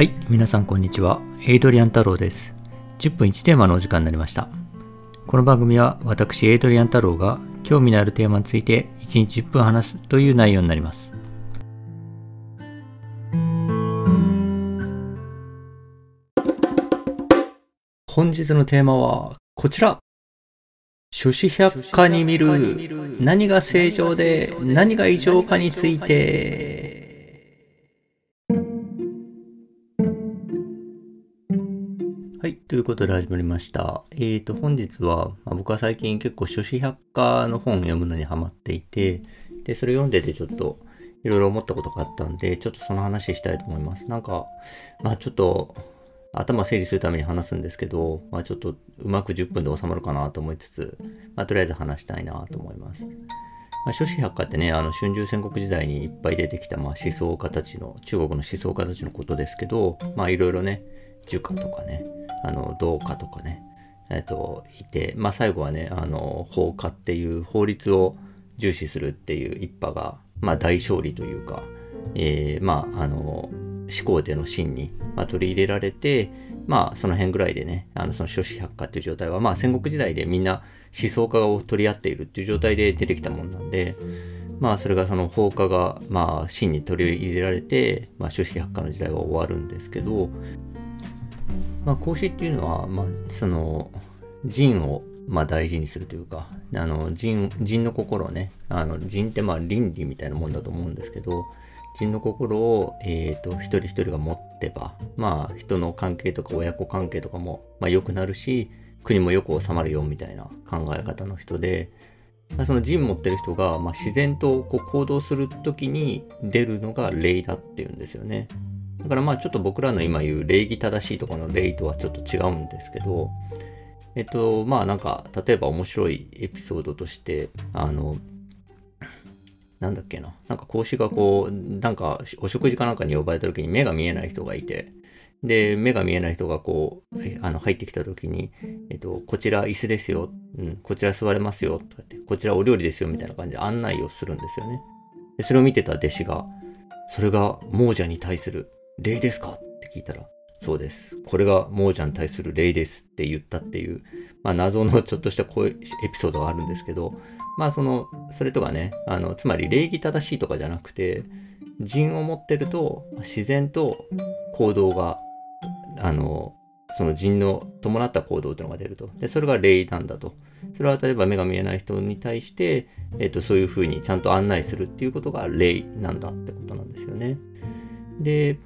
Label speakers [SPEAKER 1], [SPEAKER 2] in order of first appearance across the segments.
[SPEAKER 1] はい、皆さんこんにちは。エイドリアン太郎です。10分1テーマのお時間になりました。この番組は私、エイドリアン太郎が興味のあるテーマについて1日10分話すという内容になります。本日のテーマはこちら。諸子百科に見る何が正常で何が異常かについて。ということで始まりました。えーと、本日は、まあ、僕は最近結構諸子百科の本を読むのにハマっていて、で、それ読んでてちょっといろいろ思ったことがあったんで、ちょっとその話したいと思います。なんか、まあちょっと頭整理するために話すんですけど、まあちょっとうまく10分で収まるかなと思いつつ、まあとりあえず話したいなと思います。まあ、諸子百科ってね、あの春秋戦国時代にいっぱい出てきた、まあ、思想家たちの、中国の思想家たちのことですけど、まあいろいろね、儒家とかね、あの、道家とかね、えっ、と、いて、まあ最後はね、あの、法家っていう法律を重視するっていう一派が、まあ大勝利というか、えー、まああの、思考での真に、まあ、取り入れられて、まあその辺ぐらいでね、あのその諸子百科っていう状態は、まあ戦国時代でみんな思想家を取り合っているっていう状態で出てきたもんなんで、まあそれがその放火がまあ真に取り入れられて、まあ諸子百科の時代は終わるんですけど、まあ孔子っていうのは、まあその仁をまあ大事にするというか、あの仁、仁の心をね、あの仁ってまあ倫理みたいなもんだと思うんですけど、人の心を、えーと、一人一人が持ってば、まあ、人の関係とか親子関係とかも、まあ、良くなるし、国もよく収まるよみたいな考え方の人で、まあ、その人持ってる人が、まあ、自然とこう行動するときに出るのが礼だっていうんですよね。だからまあちょっと僕らの今言う礼儀正しいところの礼とはちょっと違うんですけど、えっと、まあなんか、例えば面白いエピソードとして、あの、なんだっけな。なんか講師がこう、なんかお食事かなんかに呼ばれた時に目が見えない人がいて、で、目が見えない人がこう、あの、入ってきた時に、えっと、こちら椅子ですよ。うん、こちら座れますよ。とかって、こちらお料理ですよ。みたいな感じで案内をするんですよね。で、それを見てた弟子が、それが亡者に対する礼ですか？って聞いたら、そうです。これが亡者に対する礼ですって言ったっていう、まあ謎の ちょっとしたこういうエピソードがあるんですけど、まあその、それとかね、あの、つまり礼儀正しいとかじゃなくて、人を持ってると自然と行動が、あの、その人の伴った行動というのが出ると。で、それが礼なんだと。それは例えば目が見えない人に対して、えっと、そういうふうにちゃんと案内するっていうことが礼なんだってことなんですよね。で、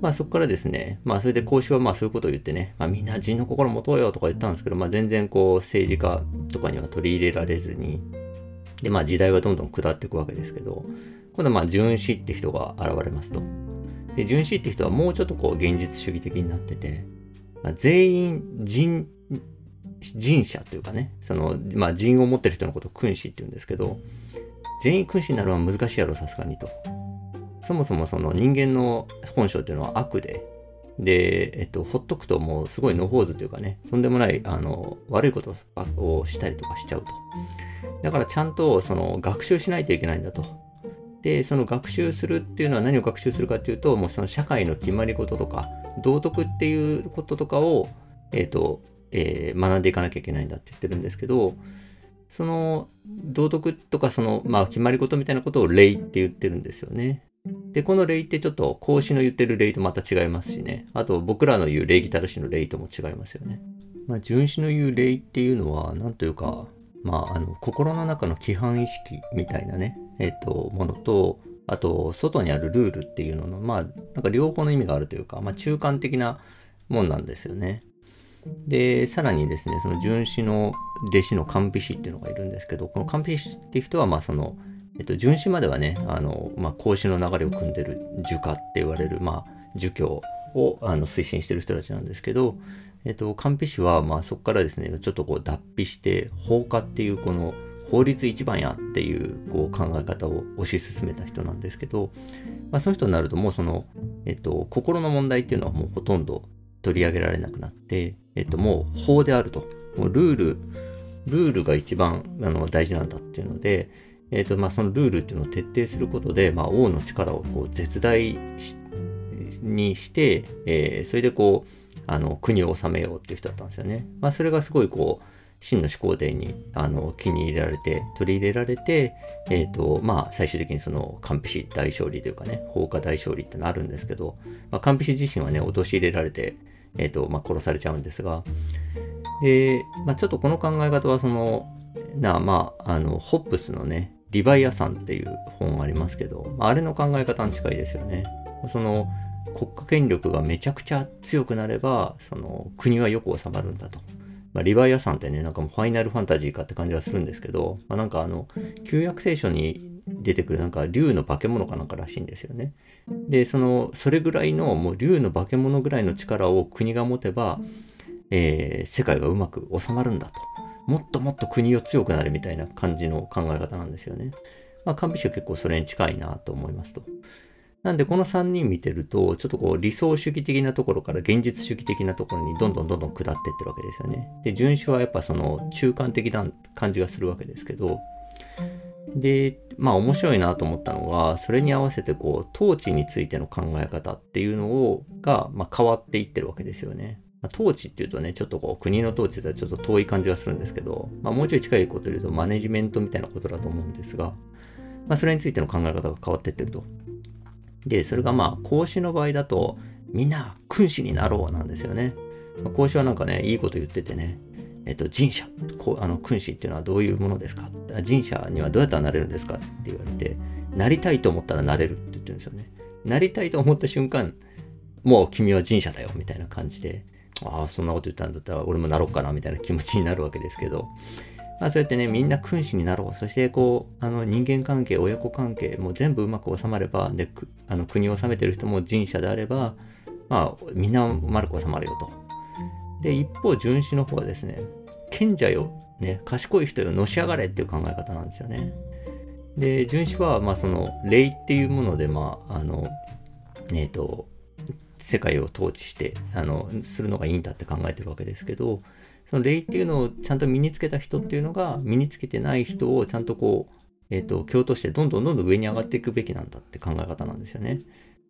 [SPEAKER 1] まあそこからですね、まあそれで講師はまあそういうことを言ってね、まあみんな人の心持とうよとか言ったんですけど、まあ全然こう政治家とかには取り入れられずに、でまあ時代はどんどん下っていくわけですけど、今度はまあ純子って人が現れますと。で、純子って人はもうちょっとこう現実主義的になってて、まあ、全員人、人者というかね、その、まあ人を持ってる人のことを君子って言うんですけど、全員君子になるのは難しいやろ、さすがにと。そもそもその人間の本性っていうのは悪で、で、えっと、ほっとくともうすごい野放図というかね、とんでもない、あの、悪いことをしたりとかしちゃうと。だからちゃんとその学習しないといけないんだと。で、その学習するっていうのは何を学習するかっていうと、もうその社会の決まり事とか、道徳っていうこととかを、えっ、と、えー、学んでいかなきゃいけないんだって言ってるんですけど、その道徳とかその、まあ、決まり事みたいなことを礼って言ってるんですよね。で、この礼ってちょっと孔子の言ってる礼とまた違いますしね。あと僕らの言う礼儀正しの礼とも違いますよね。まあ、純子の言う礼っていうのは、なんというか、まあ、あの、心の中の規範意識みたいなね、えっ、と、ものと、あと、外にあるルールっていうのの、まあ、なんか両方の意味があるというか、まあ、中間的なもんなんですよね。で、さらにですね、その純子の弟子の官費師っていうのがいるんですけど、この官費師っていう人は、まあ、その、えっと、純子まではね、あの、まあ、孔子の流れを組んでる儒家って言われる、まあ、儒教をあの推進してる人たちなんですけど、えっと、官費師は、まあ、そこからですね、ちょっとこう脱皮して、法家っていうこの法律一番やっていうこう考え方を推し進めた人なんですけど、まあ、その人になるともうその、えっと、心の問題っていうのはもうほとんど取り上げられなくなって、えっと、もう法であると。もうルール、ルールが一番あの大事なんだっていうので、えっと、まあ、そのルールっていうのを徹底することで、まあ、王の力をこう絶大しにして、えー、それでこう、あの、国を治めようっていう人だったんですよね。まあ、それがすごいこう、真の始皇帝にあの気に入られて、取り入れられて、え、ー、と、まあ、最終的にその、カンピシ大勝利というかね、放火大勝利ってのあるんですけど、まあ、ピシ自身はね、陥れられて、え、ー、と、まあ、殺されちゃうんですが、で、まあ、ちょっとこの考え方は、その、な、まあ、あの、ホップスのね、リヴァイアさんっていう本ありますけど、まあ、あれの考え方に近いですよね。その、国家権力がめちゃくちゃ強くなれば、その国はよく収まるんだと。まあ、リヴァイアさんってね、なんかもうファイナルファンタジーかって感じはするんですけど、まあ、なんかあの、旧約聖書に出てくるなんか竜の化け物かなんからしいんですよね。で、その、それぐらいの、もう竜の化け物ぐらいの力を国が持てば、えー、世界がうまく収まるんだと。もっともっと国を強くなるみたいな感じの考え方なんですよね。まあ、カンビシは結構それに近いなと思いますと。なんでこの3人見てると、ちょっとこう理想主義的なところから現実主義的なところにどんどんどんどん下ってってるわけですよね。で、順守はやっぱその中間的な感じがするわけですけど、で、まあ面白いなと思ったのが、それに合わせてこう、統治についての考え方っていうのを、が、まあ、変わっていってるわけですよね。まあ、統治っていうとね、ちょっとこう、国の統治とはちょっと遠い感じがするんですけど、まあもうちょい近いこと言うとマネジメントみたいなことだと思うんですが、まあそれについての考え方が変わっていってると。で、それがまあ、孔子の場合だと、みんな君子になろうなんですよね。まあ、孔子はなんかね、いいこと言っててね、えっと、神社、こあの君子っていうのはどういうものですか？神社にはどうやったらなれるんですかって言われて、なりたいと思ったらなれるって言ってるんですよね。なりたいと思った瞬間、もう君は神社だよみたいな感じで、ああ、そんなこと言ったんだったら俺もなろうかなみたいな気持ちになるわけですけど、まあ、そうやってね、みんな君子になろう。そして、こう、あの、人間関係、親子関係、も全部うまく収まれば、で、あの国を治めてる人も人者であれば、まあ、みんな丸く収まるよと。で、一方、巡視の方はですね、賢者よ、ね、賢い人よ、のし上がれっていう考え方なんですよね。で、巡視は、まあ、その、礼っていうもので、まあ、あの、えっ、ー、と、世界を統治して、あの、するのがいいんだって考えてるわけですけど、その礼っていうのをちゃんと身につけた人っていうのが身につけてない人をちゃんとこう、えっ、ー、と、共としてどんどんどんどん上に上がっていくべきなんだって考え方なんですよね。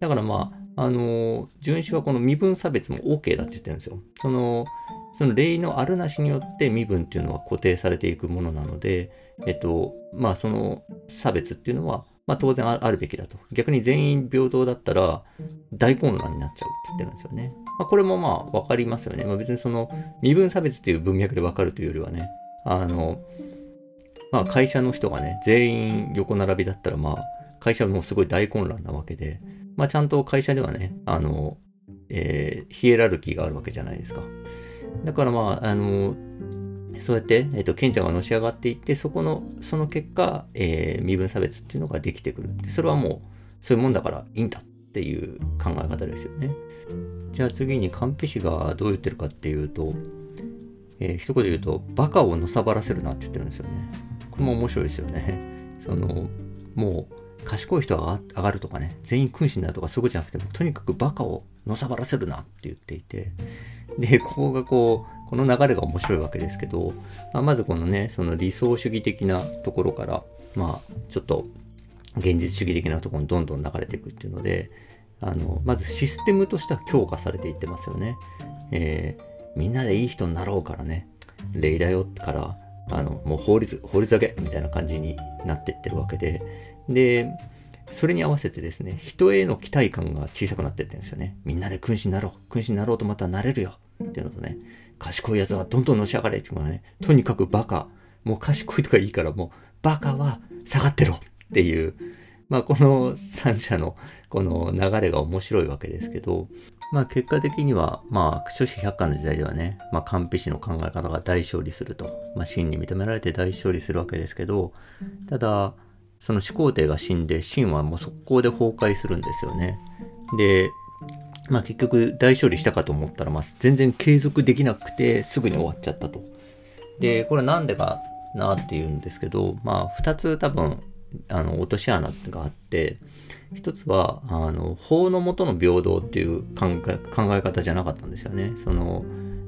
[SPEAKER 1] だからまあ、あの、純子はこの身分差別も OK だって言ってるんですよ。その、その礼のあるなしによって身分っていうのは固定されていくものなので、えっと、まあその差別っていうのはまあ当然あるべきだと。逆に全員平等だったら大混乱になっちゃうって言ってるんですよね。まあこれもまあわかりますよね。まあ別にその身分差別っていう文脈でわかるというよりはね、あの、まあ会社の人がね、全員横並びだったらまあ会社はもうすごい大混乱なわけで、まあちゃんと会社ではね、あの、えー、ヒエラルキーがあるわけじゃないですか。だからまあ、あの、そうやって、えっと、賢者がのし上がっていって、そこの、その結果、えー、身分差別っていうのができてくる。それはもう、そういうもんだからいいんだっていう考え方ですよね。じゃあ次に、カンピ氏がどう言ってるかっていうと、えー、一言で言うと、バカをのさばらせるなって言ってるんですよね。これも面白いですよね。その、もう、賢い人が上がるとかね、全員君子になるとかそういうことじゃなくても、とにかくバカをのさばらせるなって言っていて、で、ここがこう、この流れが面白いわけですけど、まあ、まずこのね、その理想主義的なところから、まあ、ちょっと現実主義的なところにどんどん流れていくっていうので、あの、まずシステムとしては強化されていってますよね。えー、みんなでいい人になろうからね、礼だよってから、あの、もう法律、法律だけみたいな感じになっていってるわけで、で、それに合わせてですね、人への期待感が小さくなっていってるんですよね。みんなで君子になろう。君子になろうとまたなれるよ。っていうのとね、賢い奴はどんどんのし上がれっていうのはね、とにかくバカ、もう賢いとかいいからもう、バカは下がってろっていう、まあこの三者のこの流れが面白いわけですけど、まあ結果的には、まあ、諸子百科の時代ではね、まあ、完璧の考え方が大勝利すると。まあ、真に認められて大勝利するわけですけど、ただ、その始皇帝が死んで、秦はもう速攻で崩壊するんですよね。で、まあ結局大勝利したかと思ったら、まあ全然継続できなくてすぐに終わっちゃったと。で、これなんでかなっていうんですけど、まあ二つ多分、あの、落とし穴があって、一つは、あの、法の下の平等っていう考え考え方じゃなかったんですよね。その、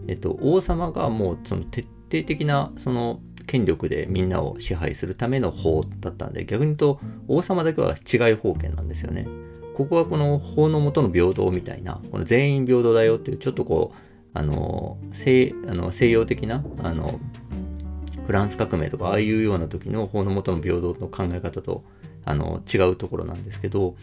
[SPEAKER 1] えっと、王様がもうその徹底的な、その、権力でみんなを支配するための法だったんで、逆に言うと王様だけは違い封建なんですよね。ここはこの法の下の平等みたいな、この全員平等だよっていう、ちょっとこう、あの、西あの西洋的な、あの、フランス革命とか、ああいうような時の法の下の平等の考え方と、あの、違うところなんですけど、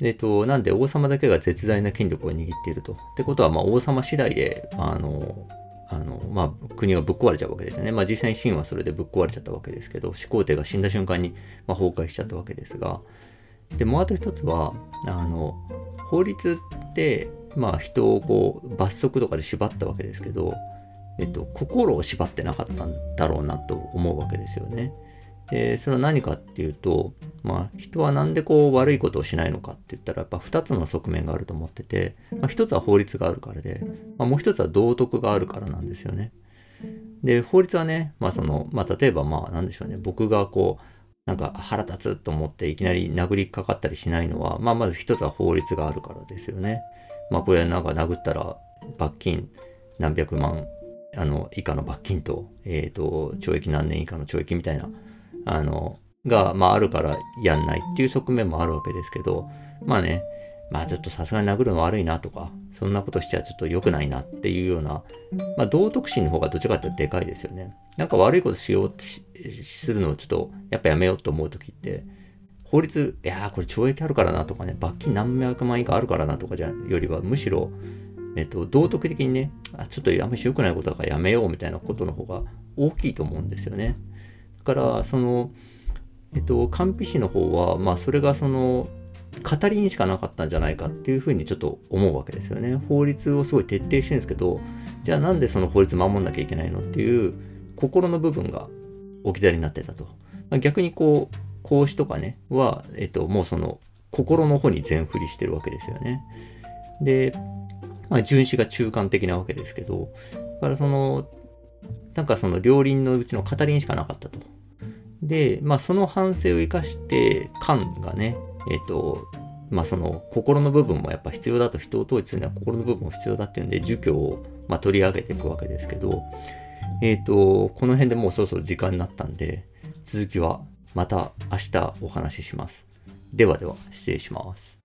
[SPEAKER 1] えっと、なんで王様だけが絶大な権力を握っていると。ってことは、まあ、王様次第で、あの、あの、まあ、国がぶっ壊れちゃうわけですよね。まあ、実際に秦はそれでぶっ壊れちゃったわけですけど、始皇帝が死んだ瞬間に、まあ、崩壊しちゃったわけですが、で、もうあと一つは、あの、法律って、まあ、人をこう、罰則とかで縛ったわけですけど、えっと、心を縛ってなかったんだろうなと思うわけですよね。で、それは何かっていうと、まあ、人はなんでこう悪いことをしないのかって言ったら、やっぱ2つの側面があると思ってて、まあ、1つは法律があるからで、まあ、もう1つは道徳があるからなんですよね。で、法律はね、まあその、まあ例えばまあなんでしょうね、僕がこう、なんか腹立つと思っていきなり殴りかかったりしないのは、まあまず一つは法律があるからですよね。まあこれなんか殴ったら罰金何百万あの以下の罰金と、えっ、ー、と、懲役何年以下の懲役みたいなあの、が、まああるからやんないっていう側面もあるわけですけど、まあね、まあちょっとさすがに殴るの悪いなとか、そんなことしちゃちょっと良くないなっていうような、まあ道徳心の方がどっちかっていうとでかいですよね。なんか悪いことしようとするのをちょっとやっぱやめようと思うときって、法律、いやーこれ懲役あるからなとかね、罰金何百万以下あるからなとかじゃよりは、むしろ、えっと、道徳的にね、あちょっとあんまり良くないことだからやめようみたいなことの方が大きいと思うんですよね。だから、その、えっと、官費師の方は、まあ、それがその、語りにしかなかったんじゃないかっていうふうにちょっと思うわけですよね。法律をすごい徹底してるんですけど、じゃあなんでその法律守んなきゃいけないのっていう心の部分が置き去りになってたと。まあ、逆にこう、孔子とかね、は、えっと、もうその心の方に全振りしてるわけですよね。で、まあ、純子が中間的なわけですけど、だからその、なんかその両輪のうちの語りにしかなかったと。で、まあその反省を生かして、漢がね、えっ、と、まあその心の部分もやっぱ必要だと、人を統一するには心の部分も必要だっていうんで、儒教をま取り上げていくわけですけど、えっ、と、この辺でもうそろそろ時間になったんで、続きはまた明日お話しします。ではでは、失礼します。